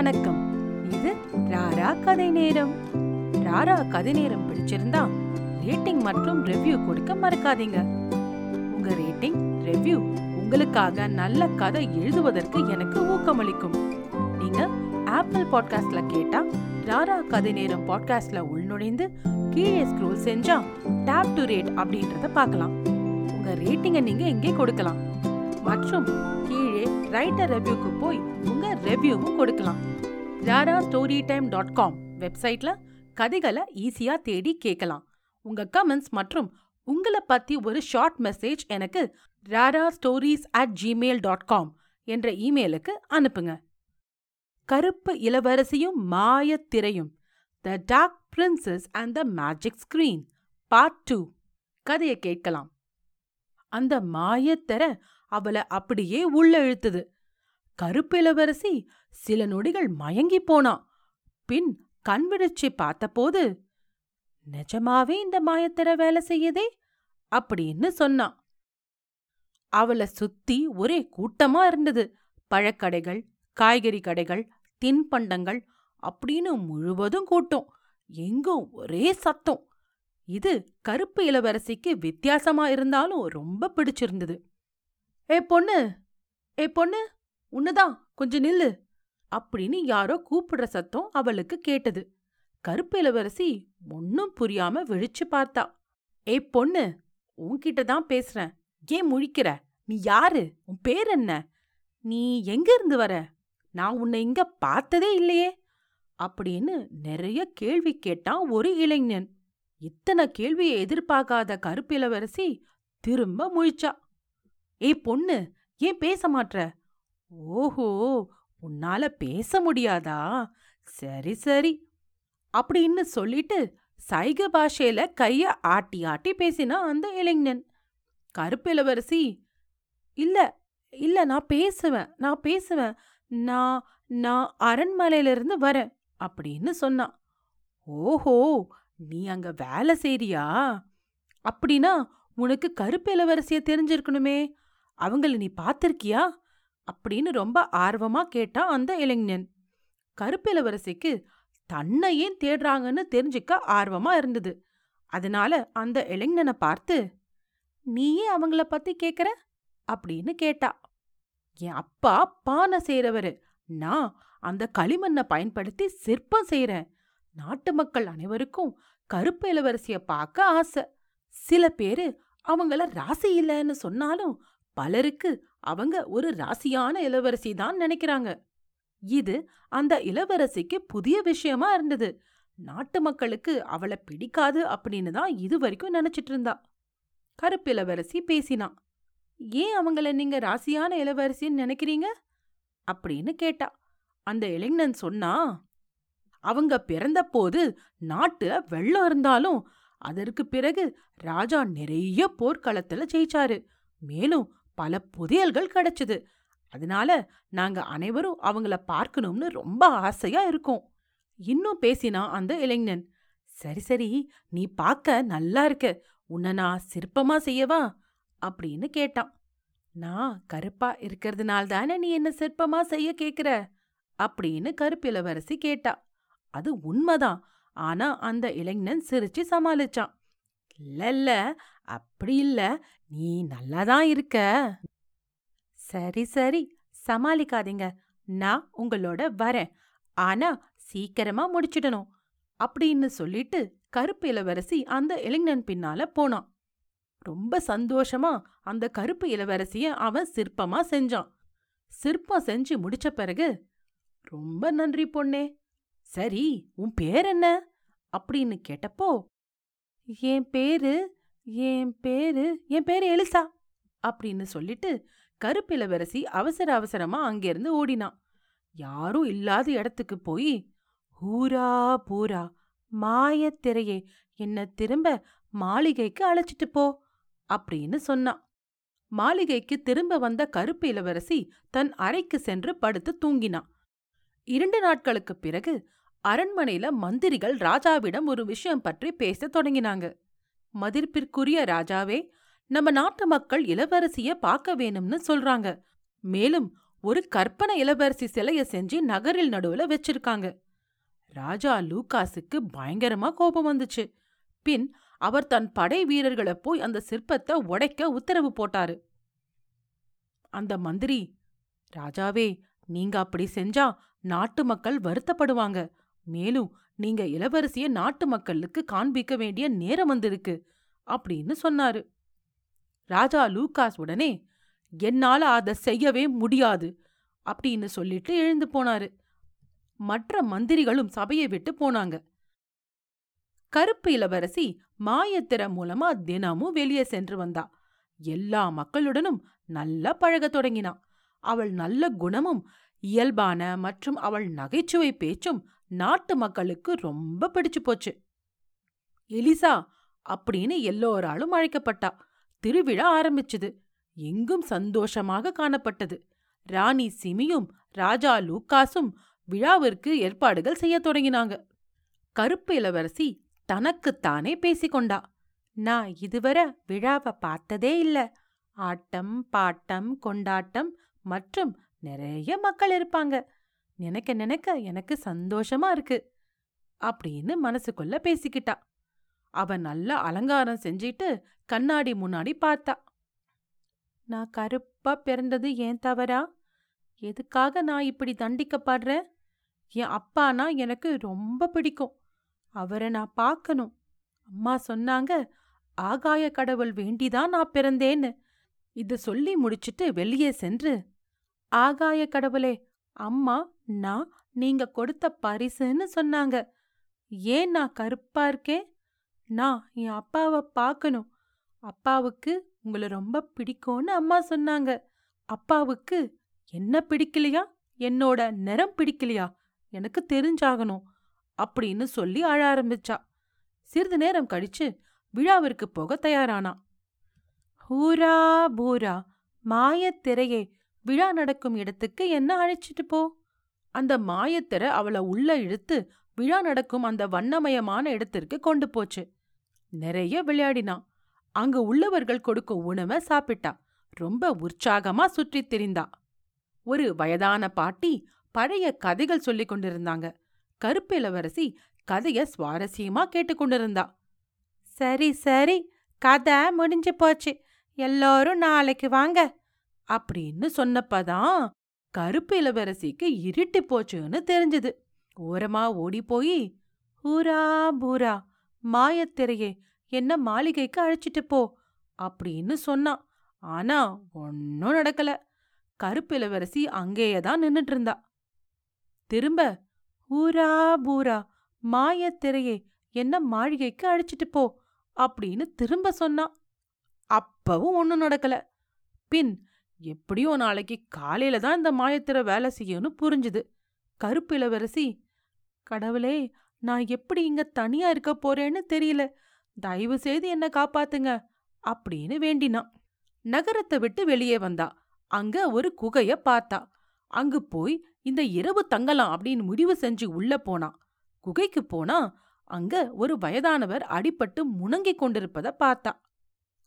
வணக்கம். இது ராரா கதை நேரம். ராரா கதை நேரம் பிடிச்சிருந்தா ரேட்டிங் மற்றும் ரிவ்யூ கொடுக்க மறக்காதீங்க. உங்க ரேட்டிங் ரிவ்யூ உங்களுக்காக நல்ல கதை எழுதுவதற்கு எனக்கு ஊக்கமளிக்கும். நீங்க ஆப்பிள் பாட்காஸ்ட்ல கேட்டா ராரா கதை நேரம் பாட்காஸ்ட்ல உள்நுழைந்து கீழே ஸ்க்ரோல் செஞ்சா டேப் டு ரேட் அப்படின்றத பார்க்கலாம். உங்க ரேட்டிங்கை நீங்க எங்கே கொடுக்கலாம். மற்றும் கீழே ரைட்டர் ரெவ்யூக்கு போய் உங்கள் ரெவ்யூவும் கொடுக்கலாம். Rara story time dot com வெப்சைட்டில் கதைகளை ஈஸியாக தேடி கேட்கலாம். உங்கள் கமெண்ட்ஸ் மற்றும் உங்களை பற்றி ஒரு ஷார்ட் மெசேஜ் எனக்கு rara stories at Gmail dot com என்ற இமெயிலுக்கு அனுப்புங்க. கருப்பு இளவரசியும் மாயத்திரையும் the dark princess and the magic screen part two கதையை கேட்கலாம். அந்த மாயத்திர அவளை அப்படியே உள்ள இழுத்தது. கருப்பிளவரசி சில நொடிகள் மயங்கி போனா பின் கண் விழிச்சு பார்த்தபோது நிஜமாவே இந்த மாயத்திர வேலை செய்யதே? அப்படின்னு சொன்னான் அவளை சுத்தி ஒரே கூட்டமா இருந்தது. பழக்கடைகள் காய்கறி கடைகள் தின்பண்டங்கள் அப்படின்னு முழுவதும் கூட்டம். எங்கும் ஒரே சத்தம். இது கருப்பு இளவரசிக்கு வித்தியாசமா இருந்தாலும் ரொம்ப பிடிச்சிருந்தது. ஏ பொண்ணு ஏ பொண்ணு உன்னதான் கொஞ்சம் நில்லு அப்படின்னு யாரோ கூப்பிடுற சத்தம் அவளுக்கு கேட்டது. கருப்பு இளவரசி ஒன்னும் புரியாம விழிச்சு பார்த்தா. ஏ பொண்ணு உன்கிட்ட தான் பேசுறேன். ஏன் முழிக்கிற? நீ யாரு? உன் பேர் என்ன? நீ எங்க இருந்து வர? நான் உன்னை இங்க பார்த்ததே இல்லையே அப்படின்னு நிறைய கேள்வி கேட்டான் ஒரு இளைஞன். இத்தனை கேள்வியை எதிர்பார்க்காத கருப்பிலவரசி திரும்ப முழிச்சா. ஏய் பொண்ணு ஏன் பேச மாட்ற? ஓஹோ உன்னால பேச முடியாதா? சரி சரி. அப்படின்னு சொல்லிட்டு சைக பாஷையில கைய ஆட்டி ஆட்டி பேசினா அந்த இளைஞன். கருப்பிளவரசி இல்ல இல்ல நான் பேசுவேன் நான் பேசுவேன். நான் நான் அரண்மனையிலிருந்து வரேன் அப்படின்னு சொன்னான் ஓஹோ நீ அங்க வேலை செய்றியா? அப்படின்னா உனக்கு கருப்பு இளவரசிய தெரிஞ்சிருக்கணுமே. அவங்கள நீ பார்த்திருக்கியா? அப்படின்னு ரொம்ப ஆர்வமா கேட்டான் அந்த இளைஞன். கருப்பிலவரசிக்கு தன்னை ஏன் தேடுறாங்கன்னு தெரிஞ்சுக்க ஆர்வமா இருந்தது. அதனால அந்த இளைஞனை பார்த்து நீயே அவங்கள பத்தி கேக்குற? அப்படின்னு கேட்டா என் அப்பா பானை செய்றவரு. நான் அந்த களிமண்ணை பயன்படுத்தி சிற்பம் செய்யறேன் நாட்டு மக்கள் அனைவருக்கும் கருப்பு இளவரசிய பார்க்க ஆசை. சில பேரு அவங்கள ராசி இல்லைன்னு சொன்னாலும் பலருக்கு அவங்க ஒரு ராசியான இளவரசி தான் நினைக்கிறாங்க. இது அந்த இளவரசிக்கு புதிய விஷயமா இருந்தது. நாட்டு மக்களுக்கு அவளை பிடிக்காது அப்படின்னு தான் இது வரைக்கும் நினைச்சிட்டு இருந்தா. கருப்பிளவரசி பேசினா ஏன் அவங்கள நீங்க ராசியான இளவரசின்னு நினைக்கிறீங்க? அப்படின்னு கேட்டா அந்த இளைஞன் சொன்னா அவங்க பிறந்தபோது நாட்டுல வெள்ளம் இருந்தாலும் அதற்கு பிறகு ராஜா நிறைய போர்க்களத்துல ஜெயிச்சாரு. மேலும் பல புதையல்கள் கிடைச்சது. அதனால நாங்க அனைவரும் அவங்கள பார்க்கணும்னு ரொம்ப ஆசையா இருக்கோம். இன்னும் பேசினா அந்த இளைஞன் சரி சரி நீ பார்க்க நல்லா இருக்க. உன்னை நான் சிற்பமா செய்யவா? அப்படின்னு கேட்டான். நான் கருப்பா இருக்கிறதுனால தானே நீ என்ன சிற்பமா செய்ய கேக்குற? அப்படின்னு கருப்பிளவரசி கேட்டா. அது உண்மைதான். ஆனா அந்த இளைஞன் சிரிச்சு சமாளிச்சான். இல்ல இல்ல அப்படி இல்ல. நீ நல்லாதான் இருக்க. சரி சரி. சமாளிக்காதீங்க. நான் உங்களோட வரேன். ஆனா சீக்கிரமா முடிச்சிடணும். அப்படின்னு சொல்லிட்டு கருப்பு இளவரசி அந்த இளைஞன் பின்னால போனான். ரொம்ப சந்தோஷமா அந்த கருப்பு இளவரசிய அவன் சிற்பமா செஞ்சான். சிற்பம் செஞ்சு முடிச்ச பிறகு ரொம்ப நன்றி பொண்ணே. சரி உன் பேர் என்ன? அப்படின்னு கேட்டப்போ என் பேரு என் பேரு என் பேரு எலிசா அப்படின்னு சொல்லிட்டு கருப்பிளவரசி அவசர அவசரமா அங்கிருந்து ஓடினான். யாரும் இல்லாத இடத்துக்கு போய் ஹூரா பூரா மாயத்திரையே என்ன திரும்ப மாளிகைக்கு அழைச்சிட்டு போ அப்படின்னு சொன்னான். மாளிகைக்கு திரும்ப வந்த கருப்பு இளவரசி தன் அறைக்கு சென்று படுத்து தூங்கினான். இரண்டு நாட்களுக்குப் பிறகு அரண்மனையில மந்திரிகள் ராஜாவிடம் ஒரு விஷயம் பற்றி பேசத் தொடங்கினாங்க. மதிப்பிற்குரிய ராஜாவே நம்ம நாட்டு மக்கள் இளவரசிய பார்க்க வேணும்னு சொல்றாங்க. மேலும் ஒரு கற்பனை இளவரசி சிலைய செஞ்சு நகரில் நடுவுல வச்சிருக்காங்க. ராஜா லூகாஸுக்கு பயங்கரமா கோபம் வந்துச்சு. பின் அவர் தன் படை வீரர்களை போய் அந்த சிற்பத்தை உடைக்க உத்தரவு போட்டாரு. அந்த மந்திரி ராஜாவே நீங்க அப்படி செஞ்சா நாட்டு மக்கள் வருத்தப்படுவாங்க. மேலும் நீங்க இளவரசிய நாட்டு மக்களுக்கு காண்பிக்க வேண்டிய நேரம் வந்திருக்கு அப்படின்னு சொன்னாரு. ராஜா லூகாஸ் உடனே என்னால அதை செய்யவே முடியாது அப்படின்னு சொல்லிட்டு எழுந்து போனாரு. மற்ற மந்திரிகளும் சபையை விட்டு போனாங்க. கருப்பு இளவரசி மாயத்திர மூலமா தினமும் வெளியே சென்று வந்தா. எல்லா மக்களுடனும் நல்லா பழகத் தொடங்கினா. அவள் நல்ல குணமும் இயல்பான மற்றும் அவள் நகைச்சுவை பேச்சும் நாட்டு மக்களுக்கு ரொம்ப பிடிச்சு போச்சு. எலிசா அப்படின்னு எல்லோராலும் அழைக்கப்பட்டா. திருவிழா ஆரம்பிச்சுது. எங்கும் சந்தோஷமாக காணப்பட்டது. ராணி சிமியும் ராஜா லூக்காஸும் விழாவிற்கு ஏற்பாடுகள் செய்யத் தொடங்கினாங்க. கருப்பு இளவரசி தனக்குத்தானே பேசிக்கொண்டா நான் இதுவரை விழாவை பார்த்ததே இல்ல. ஆட்டம் பாட்டம் கொண்டாட்டம் மற்றும் நிறைய மக்கள் இருப்பாங்க. நினைக்க நினைக்க எனக்கு சந்தோஷமா இருக்கு அப்படின்னு மனசுக்குள்ள பேசிக்கிட்டா. அவ நல்லா அலங்காரம் செஞ்சிட்டு கண்ணாடி முன்னாடி பார்த்தா. நான் கருப்பா பிறந்தது ஏன் தவறா? எதுக்காக நான் இப்படி தண்டிக்கப்படுறேன் என் அப்பானா எனக்கு ரொம்ப பிடிக்கும். அவரை நான் பார்க்கணும். அம்மா சொன்னாங்க ஆகாய கடவுள் வேண்டிதான் நான் பிறந்தேன்னு. இது சொல்லி முடிச்சிட்டு வெளியே சென்று ஆகாய கடவுளே அம்மா நான் நீங்க கொடுத்த பரிசுன்னு சொன்னாங்க. ஏன் நான் கருப்பா இருக்கேன் நான் என் அப்பாவை பார்க்கணும் அப்பாவுக்கு உங்களை ரொம்ப பிடிக்கும்னு அம்மா சொன்னாங்க. அப்பாவுக்கு என்ன பிடிக்கலையா? என்னோட நிறம் பிடிக்கலையா? எனக்கு தெரிஞ்சாகணும் அப்படின்னு சொல்லி அழ ஆரம்பிச்சா. சிறிது நேரம் கழிச்சு விழாவிற்கு போக தயாரானா. ஹூரா பூரா மாயத்திரையே விழா நடக்கும் இடத்துக்கு என்ன அழைச்சிட்டு போ. அந்த மாயத்திர அவளை உள்ள இழுத்து விழா நடக்கும் அந்த வண்ணமயமான இடத்திற்கு கொண்டு போச்சு. நிறைய விளையாடினா. அங்கு உள்ளவர்கள் கொடுக்கும் உணவை சாப்பிட்டா. ரொம்ப உற்சாகமா சுற்றித் திரிந்தா. ஒரு வயதான பாட்டி பழைய கதைகள் சொல்லிக் கொண்டிருந்தாங்க. கருப்பிலவரசி கதைய சுவாரஸ்யமா கேட்டுக்கொண்டிருந்தா சரி சரி. கதை முடிஞ்சு போச்சு. எல்லாரும் நாளைக்கு வாங்க. அப்படின்னு சொன்னப்பதான் கருப்பு இளவரசிக்கு இருட்டி போச்சுன்னு தெரிஞ்சது. ஓரமா ஓடி போய் ஊரா பூரா மாயத்திரையே என்ன மாளிகைக்கு அழைச்சிட்டு போ அப்படின்னு சொன்னான். ஆனா ஒன்னும் நடக்கல. கருப்பு இளவரசி அங்கேயே தான் நின்னுட்டு இருந்தா திரும்ப ஊரா பூரா மாயத்திரையே என்ன மாளிகைக்கு அழைச்சிட்டு போ அப்படின்னு திரும்ப சொன்னான். அப்பவும் ஒன்னும் நடக்கல. பின் எப்படியோ நாளைக்கு காலையில தான் இந்த மாயத்திர வேலை செய்யும்னு புரிஞ்சுது. கருப்பு இளவரசி கடவுளே நான் எப்படி இங்க தனியா இருக்க போறேன்னு தெரியல. தயவு செய்து என்ன காப்பாத்துங்க அப்படின்னு வேண்டினான். நகரத்தை விட்டு வெளியே வந்தா. அங்க ஒரு குகைய பார்த்தா. அங்கு போய் இந்த இரவு தங்கலாம் அப்படின்னு முடிவு செஞ்சு உள்ள போனா. குகைக்கு போனா அங்க ஒரு வயதானவர் அடிபட்டு முணங்கிக் கொண்டிருப்பத பார்த்தா.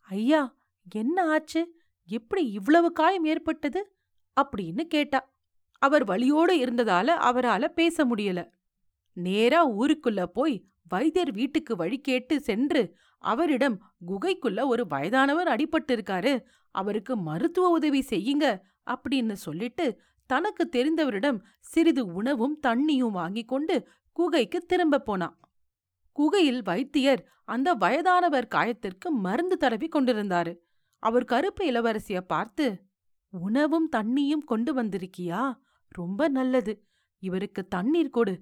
ஐயா என்ன ஆச்சு? எப்படி இவ்வளவு காயம் ஏற்பட்டது? அப்படின்னு கேட்டா. அவர் வழியோடு இருந்ததால அவரால பேச முடியல. நேரா ஊருக்குள்ள போய் வைத்தியர் வீட்டுக்கு வழி கேட்டு சென்று அவரிடம் குகைக்குள்ள ஒரு வயதானவர் அடிபட்டு இருக்காரு அவருக்கு மருத்துவ உதவி செய்யுங்க அப்படின்னு சொல்லிட்டு தனக்கு தெரிந்தவரிடம் சிறிது உணவும் தண்ணியும் வாங்கிக் கொண்டு குகைக்கு திரும்ப போனான் குகையில் வைத்தியர் அந்த வயதானவர் காயத்திற்கு மருந்து தடவி கொண்டிருந்தாரு. அவர் கருப்பு இளவரசிய பார்த்து உணவும் தண்ணியும் கொண்டு வந்திருக்கியா? ரொம்ப நல்லது. இவருக்கு தண்ணீர் கொடு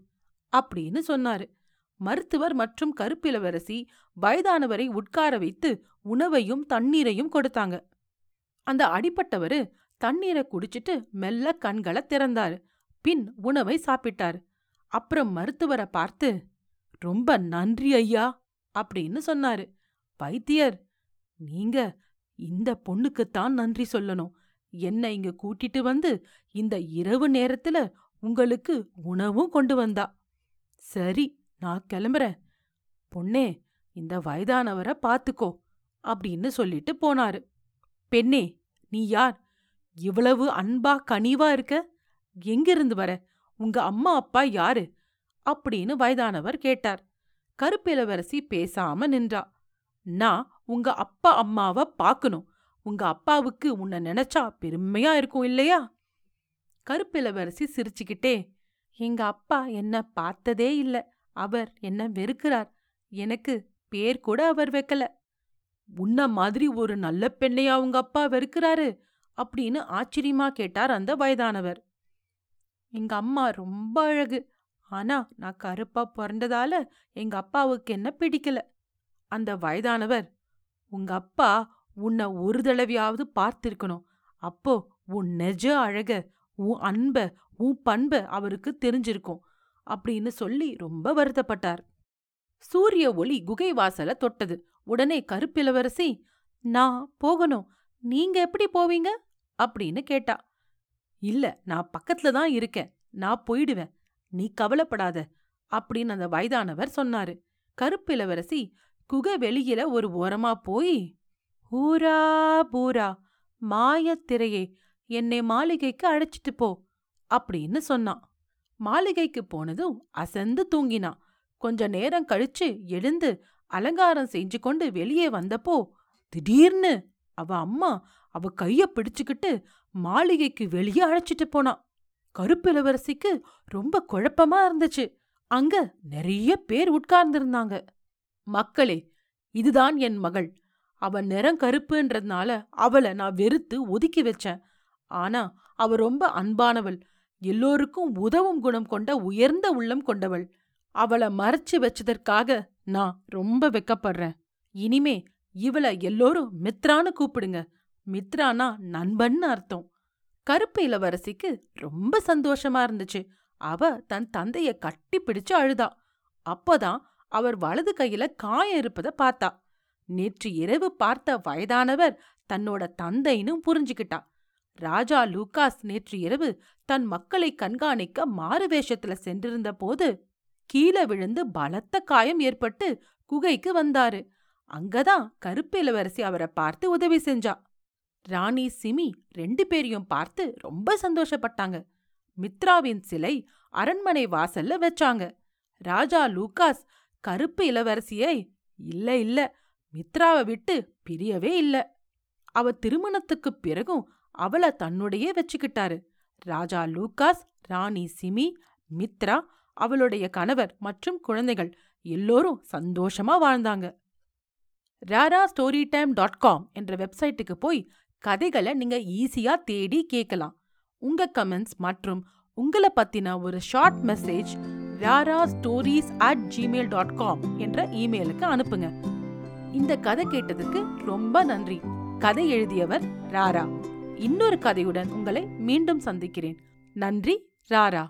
அப்படின்னு சொன்னாரு. மருத்துவர் மற்றும் கருப்பிளவரசி வயதானவரை உட்கார வைத்து உணவையும் தண்ணீரையும் கொடுத்தாங்க. அந்த அடிப்பட்டவரு தண்ணீரை குடிச்சிட்டு மெல்ல கண்களை திறந்தாரு. பின் உணவை சாப்பிட்டாரு. அப்புறம் மருத்துவரை பார்த்து ரொம்ப நன்றி ஐயா அப்படின்னு சொன்னாரு. வைத்தியர் நீங்க இந்த பொண்ணுக்குத்தான் நன்றி சொல்லணும். என்ன இங்க கூட்டிட்டு வந்து இந்த இரவு நேரத்துல உங்களுக்கு உணவும் கொண்டு வந்தா. சரி நான் கிளம்புறேன். பொண்ணே இந்த வயதானவரை பாத்துக்கோ அப்படின்னு சொல்லிட்டு போனாரு. பெண்ணே நீ யார்? இவ்வளவு அன்பா கனிவா இருக்க? எங்கிருந்து வர? உங்க அம்மா அப்பா யாரு? அப்படின்னு வயதானவர் கேட்டார். கருப்பிலவரசி பேசாம நின்றா. நான் உங்க அப்பா அம்மாவ பாக்கணும். உங்க அப்பாவுக்கு உன்னை நினைச்சா பெருமையா இருக்கும் இல்லையா? கருப்பிலவரசி சிரிச்சுக்கிட்டே எங்க அப்பா என்ன பார்த்ததே இல்ல. அவர் என்ன வெறுக்கிறார். எனக்கு பேர் கூட அவர் வைக்கல. உன்ன மாதிரி ஒரு நல்ல பெண்ணையா உங்க அப்பா வெறுக்கிறாரு? அப்படின்னு ஆச்சரியமா கேட்டார் அந்த வயதானவர். எங்க அம்மா ரொம்ப அழகு. ஆனா நான் கருப்பா பிறந்ததால எங்க அப்பாவுக்கு என்ன பிடிக்கல. அந்த வயதானவர் உங்க அப்பா உன்னை ஒரு தடவையாவது பார்த்திருக்கணும். அப்போ உன் நெஜ அழக உன் அன்ப உன் பண்ப அவருக்கு தெரிஞ்சிருக்கும் அப்படின்னு சொல்லி ரொம்ப வருத்தப்பட்டார். சூரிய ஒளி குகை வாசல தொட்டது. உடனே கருப்பிலவரசி நான் போகணும். நீங்க எப்படி போவீங்க? அப்படின்னு கேட்டா இல்ல நான் பக்கத்துல தான் இருக்கேன். நான் போயிடுவேன். நீ கவலைப்படாத அப்படின்னு அந்த வயதானவர் சொன்னாரு. கருப்பிலவரசி குகை வெளியில ஒரு ஓரமா போய் ஊரா பூரா மாயத்திரையே என்னை மாளிகைக்கு அழைச்சிட்டு போ அப்படின்னு சொன்னான். மாளிகைக்கு போனதும் அசந்து தூங்கினான். கொஞ்ச நேரம் கழிச்சு எழுந்து அலங்காரம் செஞ்சு கொண்டு வெளியே வந்தப்போ திடீர்னு அவ அம்மா அவ கைய பிடிச்சுக்கிட்டு மாளிகைக்கு வெளியே அழைச்சிட்டு போனான். கருப்பிலவரசிக்கு ரொம்ப குழப்பமா இருந்துச்சு. அங்க நிறைய பேர் உட்கார்ந்திருந்தாங்க. மக்களே இதுதான் என் மகள். அவ நிறம் கருப்புன்றதுனால அவளை நான் வெறுத்து ஒதுக்கி வச்சேன். ஆனா அவ ரொம்ப அன்பானவள். எல்லோருக்கும் உதவும் குணம் கொண்ட உயர்ந்த உள்ளம் கொண்டவள். அவளை மறைச்சு வச்சதற்காக நான் ரொம்ப வெக்கப்படுறேன். இனிமே இவளை எல்லோரும் மித்ரான்னு கூப்பிடுங்க. மித்ரானா நண்பன்னு அர்த்தம். கருப்பு இளவரசிக்கு ரொம்ப சந்தோஷமா இருந்துச்சு. அவ தன் தந்தைய கட்டி பிடிச்சு அழுதா. அப்போதான் அவர் வலது கையில காயம் இருப்பத பார்த்தா. நேற்று இரவு பார்த்த வயதானவர் தன்னோட தந்தைன்னு புரிஞ்சுக்கிட்டா. ராஜா லூகாஸ் நேற்று இரவு தன் மக்களை கண்காணிக்க மாறு வேஷத்துல சென்றிருந்த போது கீழே விழுந்து பலத்த காயம் ஏற்பட்டு குகைக்கு வந்தாரு. அங்கதான் கருப்பிலவரசி அவரை பார்த்து உதவி செஞ்சா. ராணி சிமி ரெண்டு பேரையும் பார்த்து ரொம்ப சந்தோஷப்பட்டாங்க. மித்ராவின் சிலை அரண்மனை வாசல்ல வச்சாங்க. ராஜா லூகாஸ் கருப்பு இளவரசியை இல்ல இல்ல. மித்ராவை விட்டு பிரியவே இல்ல. அவ திருமணத்துக்குப் பிறகும் அவள தன்னுடைய வச்சுக்கிட்டாரு. ராஜா லூகாஸ் ராணி சிமி மித்ரா அவளுடைய கணவர் மற்றும் குழந்தைகள் எல்லோரும் சந்தோஷமா வாழ்ந்தாங்க. Rara story time dot com என்ற வெப்சைட்டுக்கு போய் கதைகளை நீங்க ஈஸியா தேடி கேட்கலாம் உங்க கமெண்ட்ஸ் மற்றும் உங்களை பத்தின ஒரு short message rara stories at Gmail dot com என்ற இமெயிலுக்கு அனுப்புங்க. இந்த கதை கேட்டதுக்கு ரொம்ப நன்றி. கதை எழுதியவர் ராரா. இன்னொரு கதையுடன் உங்களை மீண்டும் சந்திக்கிறேன். நன்றி ராரா.